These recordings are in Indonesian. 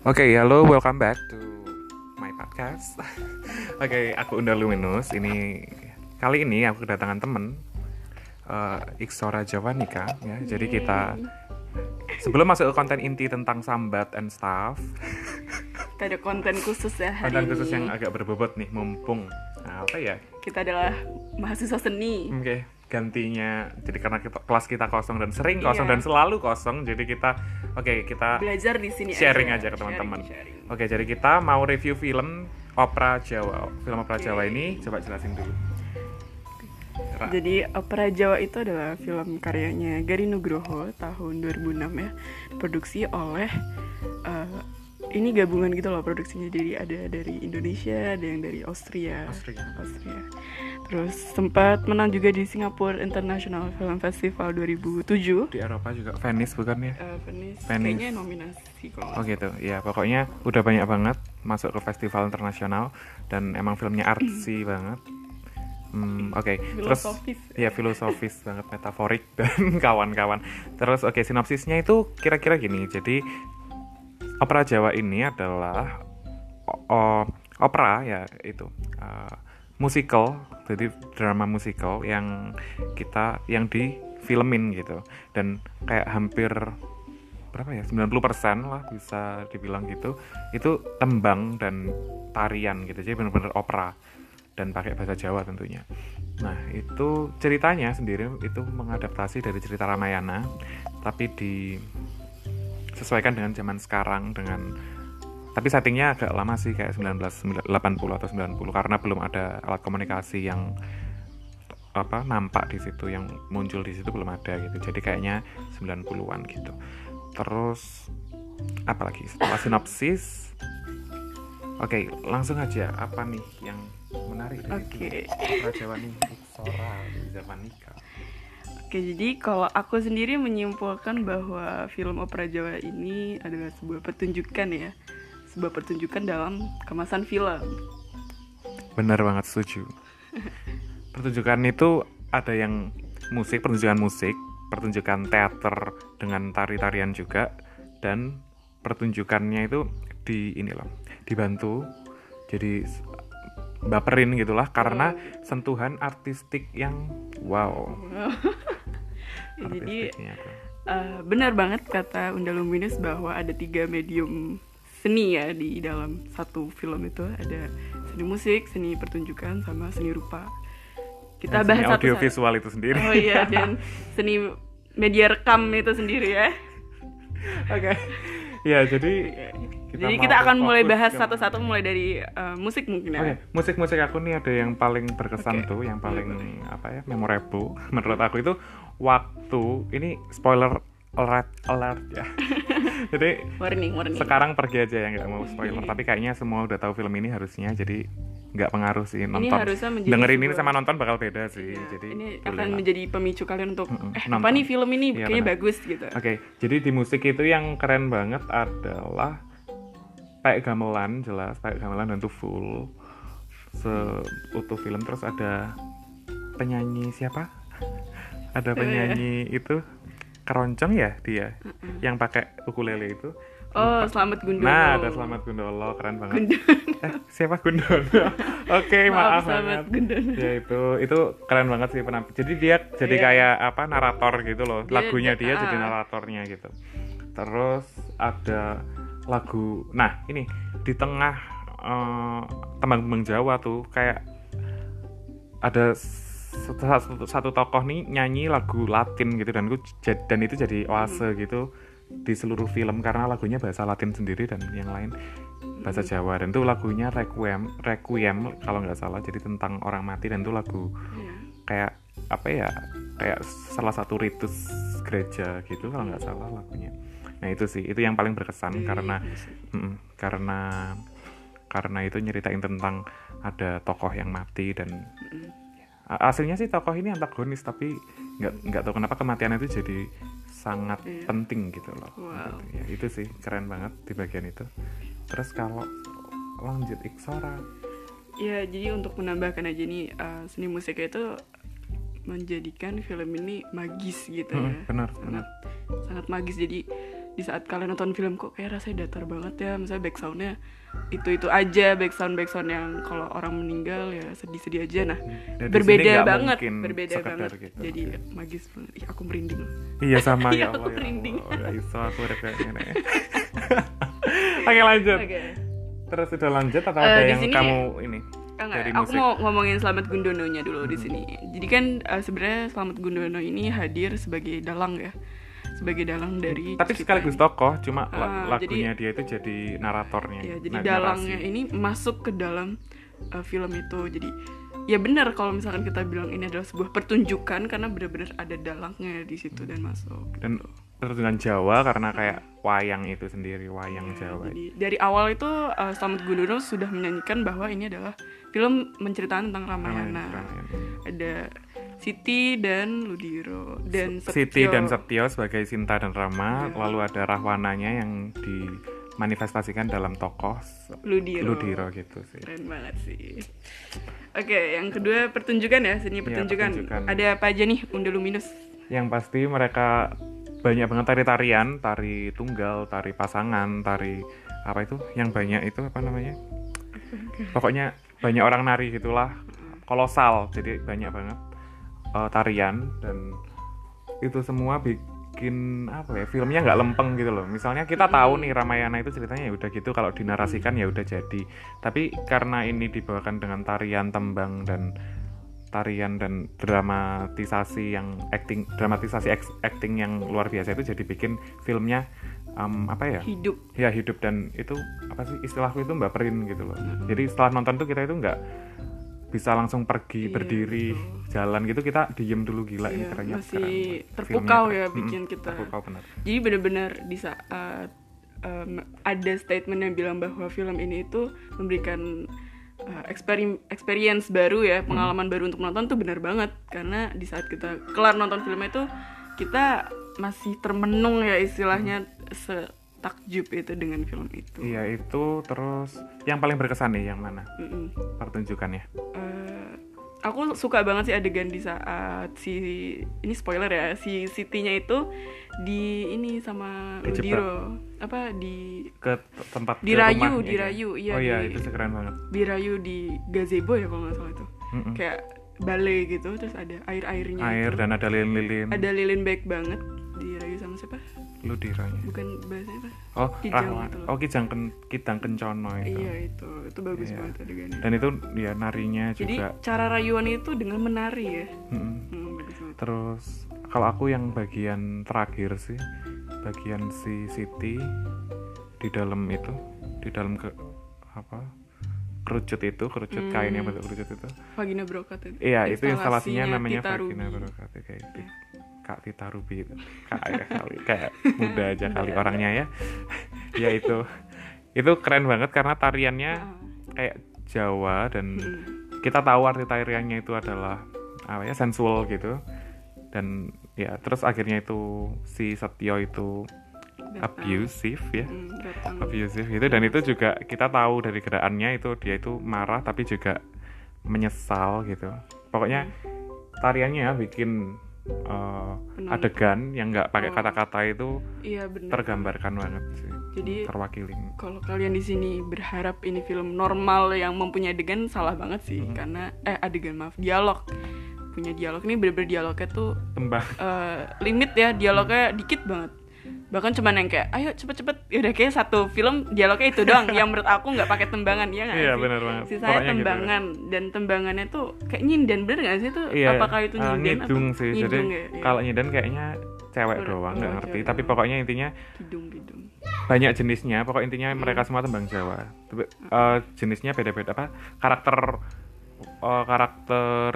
Oke, halo, welcome back to my podcast. Oke, aku Unda Luminus. Ini kali ini aku kedatangan temen uh, Iksora Jawanika ya. Jadi kita sebelum masuk ke konten inti tentang sambat and stuff, Kita ada konten khusus ya hari konten ini. khusus yang agak berbobot nih, mumpung. Nah, apa ya? Kita adalah mahasiswa seni. Oke, gantinya. Jadi karena kita, kelas kita kosong dan sering kosong Iya. dan selalu kosong, jadi kita oke kita Belajar di sini sharing aja aja, ke teman-teman. Oke, jadi kita mau review film opera Jawa. Film opera Oke. Jawa ini coba jelasin dulu. Ra- Jadi Opera Jawa itu adalah film karyanya Gari Nugroho tahun 2006 ya. Produksi oleh eh, ini gabungan gitu loh produksinya. Jadi ada dari Indonesia, ada yang dari Austria. Austria. Austria. Terus sempat menang juga di Singapore International Film Festival 2007. di Eropa juga Venice bukan ya? Eh, Venice, Venice. kayaknya nominasi kalau Oh gitu, ya pokoknya udah banyak banget masuk ke festival internasional dan emang filmnya artsy banget. Hmm, oke. Terus Filosofis. ya filosofis banget, metaforik dan kawan-kawan. Terus oke sinopsisnya itu kira-kira gini. Jadi opera Jawa ini adalah o- opera ya itu uh, musical, jadi drama musical yang kita yang di filmin gitu. Dan kayak hampir berapa ya 90% lah bisa dibilang gitu itu tembang dan tarian gitu. Jadi benar-benar opera dan pakai bahasa Jawa tentunya. Nah itu ceritanya sendiri itu mengadaptasi dari cerita Ramayana tapi disesuaikan dengan zaman sekarang dengan tapi settingnya agak lama sih kayak 1980 atau 90 karena belum ada alat komunikasi yang apa nampak di situ yang muncul di situ belum ada gitu. Jadi kayaknya 90-an gitu. Terus apa lagi? Setelah sinopsis oke langsung aja. Apa nih yang menarik dari Jawa nih Sora di zaman nikah Oke, jadi kalau aku sendiri menyimpulkan bahwa film opera Jawa ini adalah sebuah pertunjukan ya, sebuah pertunjukan dalam kemasan film. benar banget setuju. Pertunjukan itu ada yang musik pertunjukan musik pertunjukan teater dengan tari-tarian juga dan pertunjukannya itu di ini loh dibantu jadi baperin gitulah karena sentuhan artistik yang wow. Ya, jadi eh, benar banget kata Unda Luminus bahwa ada tiga medium seni ya di dalam satu film itu. Ada seni musik, seni pertunjukan, sama seni rupa. Kita Dan seni bahas satu audio visual itu sendiri. Oh iya dan seni media rekam itu sendiri ya. oke. Ya jadi Jadi mau kita akan mulai bahas satu-satu mulai dari eh, musik mungkin ya. Oke, musik-musik aku nih ada yang paling berkesan Oke, tuh, yang paling apa ya, memorable menurut aku itu waktu ini spoiler alert alert ya. jadi Warning, warning. sekarang pergi aja ya nggak mau spoiler, tapi kayaknya semua udah tahu film ini harusnya, jadi nggak pengaruh sih nonton. harusnya menjadi Dengerin ini sama nonton bakal beda sih, Ya, jadi ini akan lah. menjadi pemicu kalian untuk eh nonton. apa nih film ini Iya, kayaknya benar. bagus gitu. Oke, jadi di musik itu yang keren banget adalah Pak Gamelan jelas, Pak Gamelan dan tuh full seutuh film terus ada penyanyi siapa? Ada penyanyi itu keroncong ya dia yang pakai ukulele itu. Oh, Selamat Gundolo. Nah, ada Selamat Gundolo, keren banget. Gundolo. Eh, siapa Gundolo? Oke, Maaf, maaf, Selamat banget. Gundolo. Ya itu itu keren banget sih penamp- Jadi dia jadi Iya. kayak apa narator gitu loh. Dia- Lagunya dia ah. jadi naratornya gitu. Terus ada lagu. Nah, ini di tengah eh, tembang-tembang Jawa tuh kayak ada satu, satu, satu tokoh nih nyanyi lagu Latin gitu dan gue dan itu jadi oase gitu di seluruh film karena lagunya bahasa Latin sendiri dan yang lain bahasa Jawa. Dan itu lagunya Requiem Requiem kalau nggak salah jadi tentang orang mati dan itu lagu Iya. kayak apa ya kayak salah satu ritus gereja gitu kalau nggak salah lagunya. Nah itu sih itu yang paling berkesan karena mm, karena karena itu nyeritain tentang ada tokoh yang mati dan aslinya sih tokoh ini antagonis tapi nggak nggak tahu kenapa kematian itu jadi sangat Iya. penting gitu loh Wow. Gitu ya, itu sih keren banget di bagian itu terus kalau lanjut Iksora Ya, jadi untuk menambahkan aja nih eh, seni musik itu menjadikan film ini magis gitu ya. Mm, benar, sangat sangat magis jadi di saat kalian nonton film kok kayak rasanya datar banget ya misalnya backsoundnya itu itu aja backsound backsound yang kalau orang meninggal ya sedih-sedih aja nah di sini berbeda banget berbeda banget gitu. jadi magis banget Ih, aku merinding Iya sama Iya, ya aku ya merinding. Iso aku gini. Oke lanjut. oke Terus udah lanjut atau Eh, ada yang sini- kamu ini enggak, dari aku musik? Hmm. mau ngomongin Slamet Gundono-nya dulu di sini. Jadi kan eh, sebenarnya Slamet Gundono ini hadir sebagai dalang ya. Sebagai dalang dari Tapi sekaligus tokoh, cuma Ah, lagunya dia itu jadi naratornya. Ya, jadi dalangnya narasi. ini masuk ke dalam eh, film itu. Jadi ya benar kalau misalkan kita bilang ini adalah sebuah pertunjukan karena benar-benar ada dalangnya di situ dan masuk. dan pertunjukan Jawa karena kayak wayang itu sendiri, wayang Jawa. Iya, Jadi dari awal itu uh, Slamet Gundono sudah menyanyikan bahwa ini adalah film menceritakan tentang Ramayana. Ramayana. Ada Siti dan Ludiro dan Siti Setio. dan Setio sebagai Sinta dan Rama, Iya. lalu ada Rahwananya yang dimanifestasikan dalam tokoh Ludiro. Ludiro gitu sih. Keren banget sih. Oke, yang kedua pertunjukan ya, seni Iya, pertunjukan. pertunjukan. Ada apa aja nih Unda Luminus? Yang pasti mereka banyak banget tari-tarian, tari tunggal, tari pasangan, tari apa itu? Yang banyak itu apa namanya? Pokoknya banyak orang nari gitulah. Kolosal, jadi banyak banget eh, tarian dan itu semua bikin apa ya filmnya nggak lempeng gitu loh. Misalnya kita tahu nih Ramayana itu ceritanya ya udah gitu kalau dinarasikan ya udah jadi. Tapi karena ini dibawakan dengan tarian tembang dan tarian dan dramatisasi yang acting dramatisasi acting yang luar biasa itu jadi bikin filmnya em, apa ya? Hidup. ya hidup dan itu apa sih istilahku itu baperin gitu loh. Jadi setelah nonton tuh kita itu nggak bisa langsung pergi Iya, berdiri jalan gitu kita diem dulu gila ini Iya, kerennya masih keren terpukau Filmnya ya keren. bikin Mm-mm, kita. terpukau benar Jadi benar-benar di saat em, ada statement yang bilang bahwa film ini itu memberikan uh, experi- experience baru ya, pengalaman baru untuk menonton tuh benar banget. Karena di saat kita kelar nonton film itu kita masih termenung ya istilahnya setakjub itu dengan film itu. iya itu terus yang paling berkesan nih yang mana? Mm-mm. pertunjukannya. Eh, aku suka banget sih adegan di saat si ini spoiler ya si Siti-nya itu di ini sama Kejebak. Ludiro apa di ke tempat ke Dirayu, rumahnya, dirayu, iya, oh iya di- itu sih keren banget. Dirayu di gazebo ya kalau nggak salah itu. Mm-mm. kayak balai gitu terus ada air airnya air dan ada lilin-lilin. Ada lilin baik banget dirayu sama siapa ludiranya bukan bahasanya apa oh Kijang Rahma gitu loh. oh kijang ken kijang kencono itu iya itu itu bagus Iya. banget adegannya dan itu ya narinya jadi juga cara rayuan itu dengan menari ya hmm, banget Terus kalau aku yang bagian terakhir sih, bagian si Siti di dalam itu, di dalam ke apa? kerucut itu, kerucut Hmm. kain yang bentuk kerucut itu. Vagina Brokat itu Iya, itu instalasinya namanya Vagina. Brokat kayak gitu. Kak Tita Ruby itu. Kak ya kali kayak muda aja kali orangnya ya. ya itu. Itu keren banget karena tariannya kayak Jawa dan Hmm. kita tahu arti tariannya itu adalah apa ya sensual gitu dan ya terus akhirnya itu si Setio itu abusive ya Hmm, datang. abusive gitu dan itu juga kita tahu dari gerakannya itu dia itu marah tapi juga menyesal gitu pokoknya tariannya bikin uh, Penonton. adegan yang nggak pakai Oh. kata-kata itu Iya benar. tergambarkan banget sih Jadi terwakili kalau kalian di sini berharap ini film normal yang mempunyai adegan salah banget sih Hmm. karena eh adegan maaf dialog punya dialog ini bener-bener dialognya tuh tembang eh, limit ya dialognya dikit banget bahkan cuman yang kayak ayo cepet-cepet ya udah kayak satu film dialognya itu doang yang menurut aku nggak pakai tembangan ya nggak Iya, sih bener banget. sisanya Pokoknya gitu. tembangan dan tembangannya tuh kayak nyinden bener nggak sih itu Iya, apakah itu eh, nyinden ngidung atau sih. Jadi ngidung ya? Iya. kalau nyiden kayaknya cewek Oh, doang nggak oh, ngerti. cewek Tapi pokoknya intinya kidung kidung banyak jenisnya. Pokok intinya Hmm. mereka semua tembang Jawa. Tapi, eh, jenisnya beda-beda apa karakter eh, karakter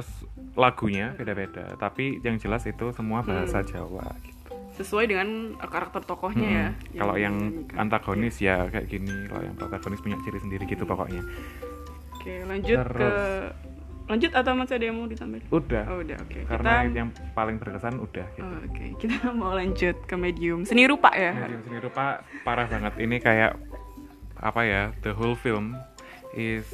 lagunya beda-beda. Tapi yang jelas itu semua bahasa Hmm. Jawa. Gitu. Sesuai dengan uh, karakter tokohnya ya Hmm. Kalau yang dinyanyikan. antagonis ya kayak gini. Kalau yang protagonis punya ciri sendiri gitu pokoknya. Oke, lanjut ke Terus- lanjut atau masih ada yang mau ditambahin? Udah. Oh, udah, oke. Karena Kita yang paling berkesan udah gitu. Oh, oke. Kita mau lanjut ke medium seni rupa ya. Medium seni rupa parah banget. Ini kayak apa ya? The whole film is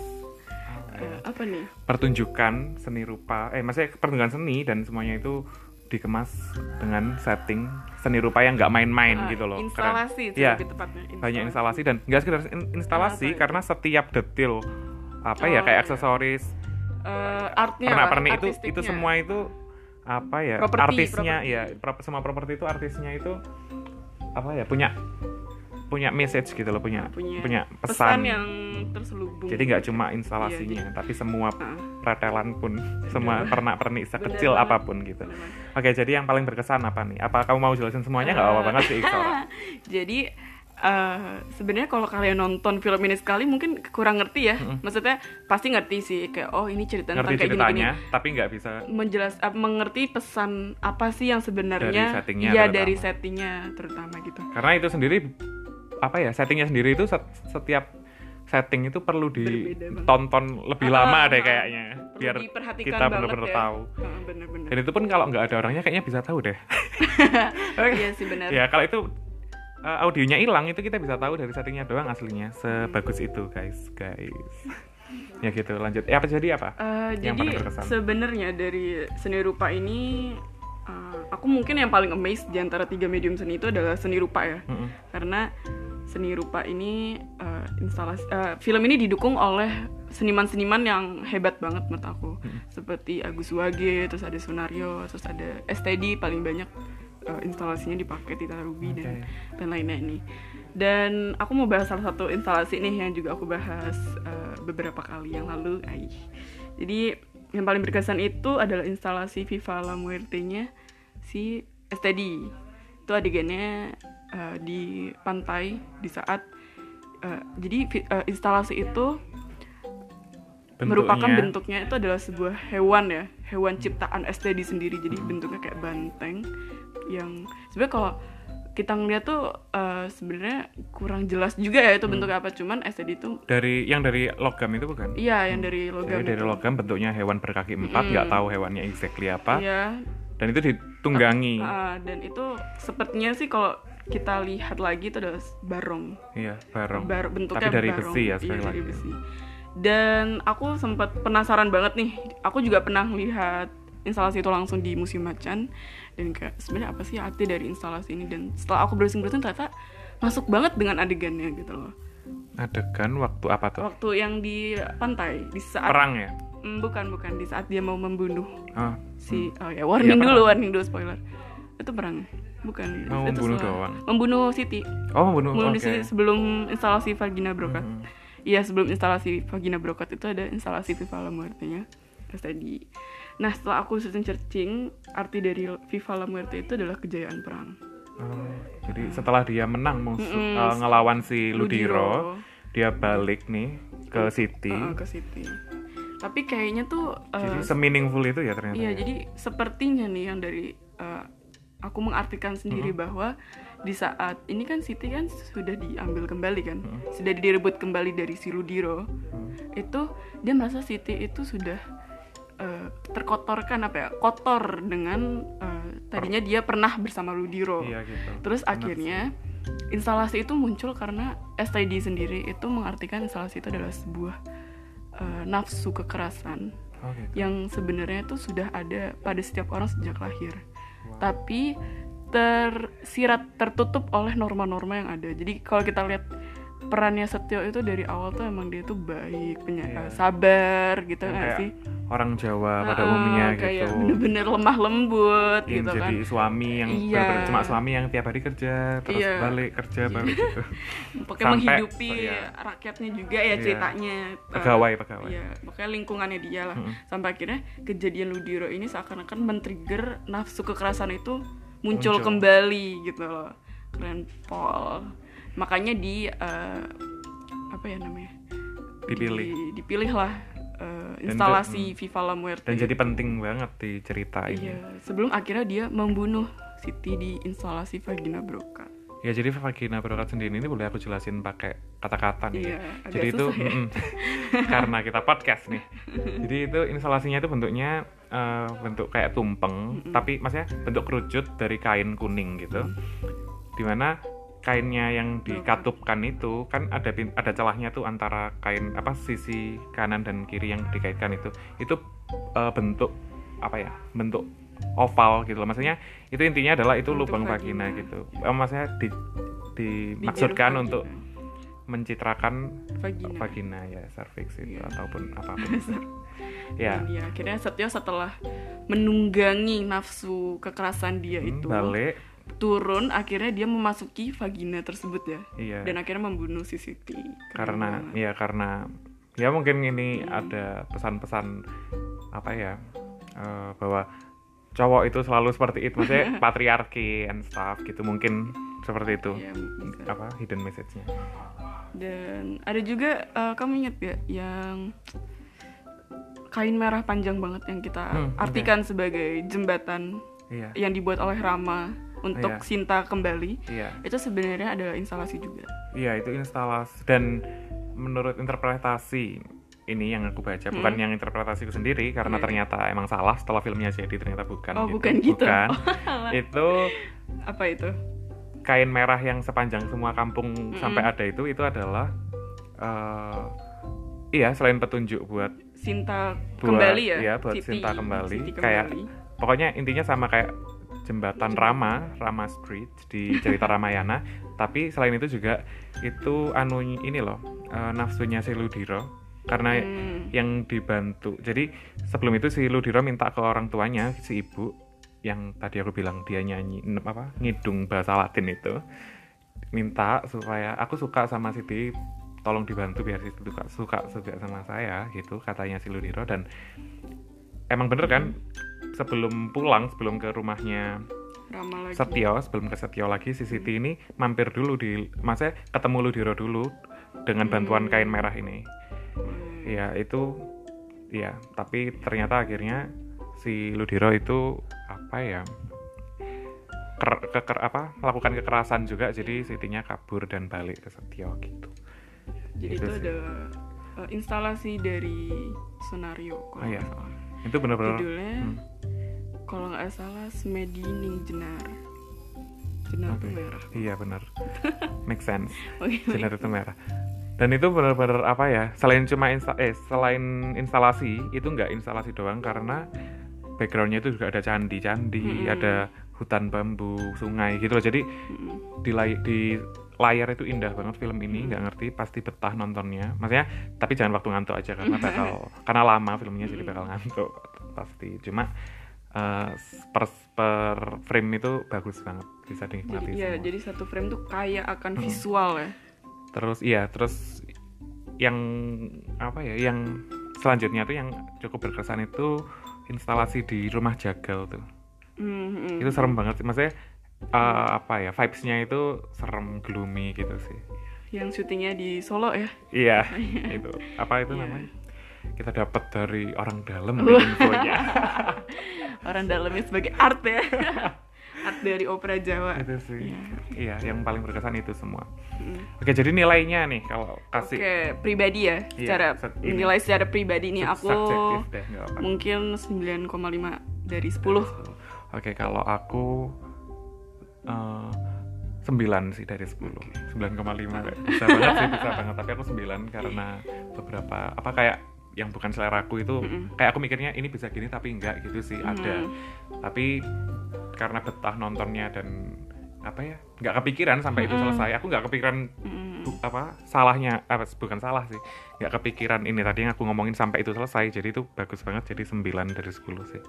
ya, Eh, apa nih? pertunjukan seni rupa. Eh, maksudnya pertunjukan seni dan semuanya itu dikemas dengan setting seni rupa yang nggak main-main Ah, gitu loh Keren. instalasi sih Iya, lebih tepatnya banyak instalasi dan nggak sekedar in- instalasi itu? karena setiap detail apa ya Oh, kayak iya. aksesoris Eh, artnya pernak lah, pernik itu itu semua itu apa ya Properti, artisnya properti. ya pro- semua properti itu artisnya itu apa ya punya punya message gitu loh punya punya, punya pesan, pesan, yang terselubung. Jadi nggak cuma instalasinya tapi semua Ah, pretelan pun semua pernak pernik sekecil banget. apa pun gitu. Bener-bener. oke jadi yang paling berkesan apa nih? Apa kamu mau jelasin semuanya? Nggak apa-apa banget sih Iksora jadi eh, sebenarnya kalau kalian nonton film ini sekali mungkin kurang ngerti ya. Maksudnya pasti ngerti sih kayak oh ini cerita tentang ngerti kayak gini-gini. ceritanya tapi nggak bisa menjelas uh, mengerti pesan apa sih yang sebenarnya? Dari settingnya ya terutama. dari settingnya terutama gitu. Karena itu sendiri apa ya settingnya sendiri itu set- setiap setting itu perlu ditonton lebih Ah, lama ah, deh ah. kayaknya biar kita banget bener-bener ya. tahu. Ah, bener-bener. Dan itu pun kalau nggak ada orangnya kayaknya bisa tahu deh. Iya sih benar ya kalau itu uh, audionya hilang itu kita bisa tahu dari settingnya doang aslinya sebagus itu guys guys. Ya gitu lanjut. Ya apa jadi apa? Eh, Yang jadi sebenarnya dari seni rupa ini eh, aku mungkin yang paling amazed di antara tiga medium seni itu adalah seni rupa ya. Mm-mm. karena seni rupa ini eh, instalasi eh, film ini didukung oleh seniman-seniman yang hebat banget menurut aku. Seperti Agus Wage terus ada Sunario terus ada STD paling banyak eh, instalasinya dipakai Tita Ruby dan dan lainnya ini. Dan aku mau bahas salah satu instalasi nih yang juga aku bahas eh, beberapa kali yang lalu. Ai. jadi yang paling berkesan itu adalah instalasi Viva la Muerte-nya si STD itu adegannya eh, di pantai di saat eh, jadi eh, instalasi itu merupakan bentuknya itu adalah sebuah hewan ya hewan ciptaan STD sendiri. Jadi bentuknya kayak banteng yang sebenarnya kalau kita ngeliat tuh eh, sebenarnya kurang jelas juga ya itu bentuknya apa. Cuman STD itu dari yang dari logam itu bukan? Iya yang dari logam Jadi dari logam bentuknya hewan berkaki empat nggak tahu hewannya exactly apa. Iya. Dan itu ditunggangi. Ah, dan itu sepertinya sih kalau kita lihat lagi itu adalah barong iya barong Bar- bentuknya tapi dari barong. besi ya Iya, sekali dari lagi besi. Dan aku sempat penasaran banget nih. Aku juga pernah lihat instalasi itu langsung di Museum Macan dan kayak sebenarnya apa sih arti dari instalasi ini dan setelah aku browsing-browsing ternyata masuk banget dengan adegannya gitu loh. adegan waktu apa tuh Waktu yang di pantai di saat perang ya Hmm, bukan bukan di saat dia mau membunuh oh, si oh ya warning Iya, dulu perang. warning dulu spoiler. Itu perang. Bukan itu membunuh salah. doang. Membunuh Siti. oh membunuh Membunuh oke Siti sebelum instalasi Vagina Brokat. Mhm. Iya sebelum instalasi Vagina Brokat itu ada instalasi Viva la Muerte-nya Terus tadi Nah setelah aku searching arti dari Viva la Muerte itu adalah kejayaan perang Oh, jadi setelah dia menang musuh Mm-mm. eh, ngelawan si Ludiro, Ludiro. dia balik nih ke City Uh, ke City Tapi kayaknya tuh uh, jadi semeaningful itu ya ternyata Iya ya? jadi sepertinya nih yang dari uh, Aku mengartikan sendiri bahwa di saat ini kan City kan sudah diambil kembali kan, sudah direbut kembali dari si Ludiro. Itu dia merasa City itu sudah uh, terkotorkan apa ya, kotor dengan uh, tadinya dia pernah bersama Ludiro. iya gitu Terus Benar akhirnya instalasi itu muncul karena STD sendiri itu mengartikan instalasi itu adalah sebuah uh, nafsu kekerasan oh, gitu. yang sebenarnya itu sudah ada pada setiap orang sejak lahir. Tapi tersirat tertutup oleh norma-norma yang ada. Jadi kalau kita lihat perannya Setio itu dari awal tuh emang dia tuh baik, Iya. eh, sabar gitu Yang kayak sih? orang Jawa pada umumnya kayak gitu bener-bener lemah lembut Ingin gitu jadi kan. suami yang Iya. bener-bener cuma suami yang tiap hari kerja terus Iya. balik kerja balik gitu Pokoknya Sampai- menghidupi iya. rakyatnya juga ya Iya. ceritanya. Eh, pegawai pegawai Iya, pokoknya lingkungannya dia lah. Sampai akhirnya kejadian Ludiro ini seakan-akan men-trigger nafsu kekerasan itu muncul, Muncul. kembali gitu loh. Keren Paul. Makanya di eh, apa ya namanya? dipilih Di- dipilih lah Dan instalasi Viva la Muerte. dan jadi penting banget di cerita ini Iya, sebelum akhirnya dia membunuh Siti di instalasi Vagina Broca. Ya jadi vagina berokat sendiri ini boleh aku jelasin pakai kata-kata nih. Iya, agak jadi itu ya. mm-mm. karena kita podcast nih. jadi itu instalasinya itu bentuknya eh, bentuk kayak tumpeng, tapi maksudnya bentuk kerucut dari kain kuning gitu. Di mana kainnya yang dikatupkan itu kan ada ada celahnya tuh antara kain apa sisi kanan dan kiri yang dikaitkan itu. Itu eh, bentuk apa ya? Bentuk oval gitu loh maksudnya itu intinya adalah itu Untuk lubang vagina, vagina. gitu Eh, maksudnya di dimaksudkan Dijeruk untuk mencitrakan vagina. vagina ya cervix itu Iya. ataupun apa pun ya ya akhirnya Setio setelah menunggangi nafsu kekerasan dia Hmm, itu balik turun akhirnya dia memasuki vagina tersebut ya. Iya. Dan akhirnya membunuh si Siti karena banget. ya karena ya mungkin ini Hmm. ada pesan-pesan apa ya eh, bahwa cowok itu selalu seperti itu maksudnya patriarki and stuff gitu mungkin seperti itu. Bisa. apa hidden message-nya. Dan ada juga eh, kamu ingat ya yang kain merah panjang banget yang kita Hmm, artikan sebagai jembatan iya. yang dibuat oleh Rama untuk Iya. Sinta kembali iya itu sebenarnya adalah instalasi juga iya itu instalasi dan menurut interpretasi ini yang aku baca bukan yang interpretasiku sendiri karena Hmm. Iya. ternyata emang salah setelah filmnya jadi ternyata bukan Oh, bukan gitu. bukan itu apa itu kain merah yang sepanjang semua kampung Mm-mm. sampai ada itu itu adalah eh, iya selain petunjuk buat Sinta Buat- kembali ya iya, buat Siti- Sinta kembali. Siti Kayak- kembali. pokoknya intinya sama kayak jembatan Rama Rama Street di cerita Ramayana. Tapi selain itu juga itu anu ini loh eh, nafsunya si Ludiro. Karena Hmm. yang dibantu jadi sebelum itu si Ludiro minta ke orang tuanya si ibu yang tadi aku bilang dia nyanyi apa ngidung bahasa Latin itu minta supaya aku suka sama Siti tolong dibantu biar Siti suka suka sama saya gitu katanya si Ludiro. Dan emang bener kan sebelum pulang sebelum ke rumahnya Rama lagi Setio sebelum ke Setio lagi si Siti ini mampir dulu di maksudnya ketemu Ludiro dulu dengan bantuan Hmm. kain merah ini Hmm. ya itu ya tapi ternyata akhirnya si Ludiro itu apa ya ker, keker- apa melakukan kekerasan juga jadi Sitinya kabur dan balik ke Setio gitu jadi Itu itu sih. adalah eh, instalasi dari Sonario kalau Oh, iya. itu bener-bener judulnya hmm. Kalau nggak salah Smedi Ning Jenar Jenar Oke. tuh merah iya bener make sense. Oke, Sinar itu merah. Dan itu benar-benar apa ya selain cuma insta eh selain instalasi itu nggak instalasi doang karena backgroundnya itu juga ada candi-candi Mm-mm. ada hutan bambu sungai gitu loh. Jadi Mm-mm. di, lay- di layar itu indah banget film ini Hmm. nggak ngerti pasti betah nontonnya. Maksudnya tapi jangan waktu ngantuk aja karena bakal karena lama filmnya jadi bakal ngantuk pasti. Cuma eh, per per frame itu bagus banget bisa jadi dinikmati iya semua. jadi satu frame tuh kaya akan Mm-mm. visual ya terus iya terus yang apa ya yang selanjutnya tuh yang cukup berkesan itu instalasi di rumah jagal tuh Mm-mm. itu serem banget sih maksudnya eh, apa ya vibesnya itu serem gloomy gitu sih yang syutingnya di Solo ya iya itu apa itu Iya. namanya kita dapat dari orang dalam infonya orang dalamnya sebagai art ya art dari opera Jawa itu sih Iya. iya yang paling berkesan itu semua Mm. oke jadi nilainya nih kalau kasih Oke, pribadi ya. Iya, Secara ini. nilai secara pribadi nih aku deh mungkin 9,5 dari 10. Oke, kalau aku eh, 9 sih dari 10. 9,5 kayak bisa banget sih, bisa banget. Tapi aku 9 karena beberapa apa kayak yang bukan selera aku itu Mm-mm. kayak aku mikirnya ini bisa gini tapi enggak gitu sih ada. Mm. Tapi karena betah nontonnya dan apa ya nggak kepikiran sampai itu Mm-mm. selesai aku nggak kepikiran Mm. bu- apa salahnya apa bukan salah sih nggak kepikiran ini tadi yang aku ngomongin sampai itu selesai jadi itu bagus banget jadi 9 dari 10 sih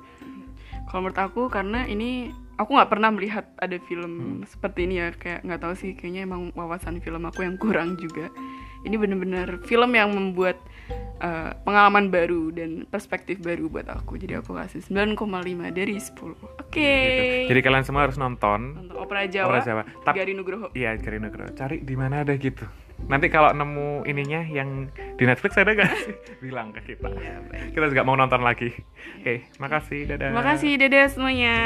Kalau menurut aku karena ini aku nggak pernah melihat ada Hmm. film seperti ini ya kayak nggak tahu sih kayaknya emang wawasan film aku yang kurang juga. Ini bener-bener film yang membuat uh, pengalaman baru dan perspektif baru buat aku. Jadi aku kasih 9,5 dari 10. Oke. gitu. jadi kalian semua harus nonton Untuk opera Jawa, Opera Jawa. Tap- Gari Nugroho. Iya, Gari Nugroho. Cari di mana ada gitu. Nanti kalau nemu ininya yang di Netflix ada gak sih? Bilang ke kita. Ya, baik. Kita juga mau nonton lagi. Oke, makasih. Dadah. Terima kasih dadah semuanya.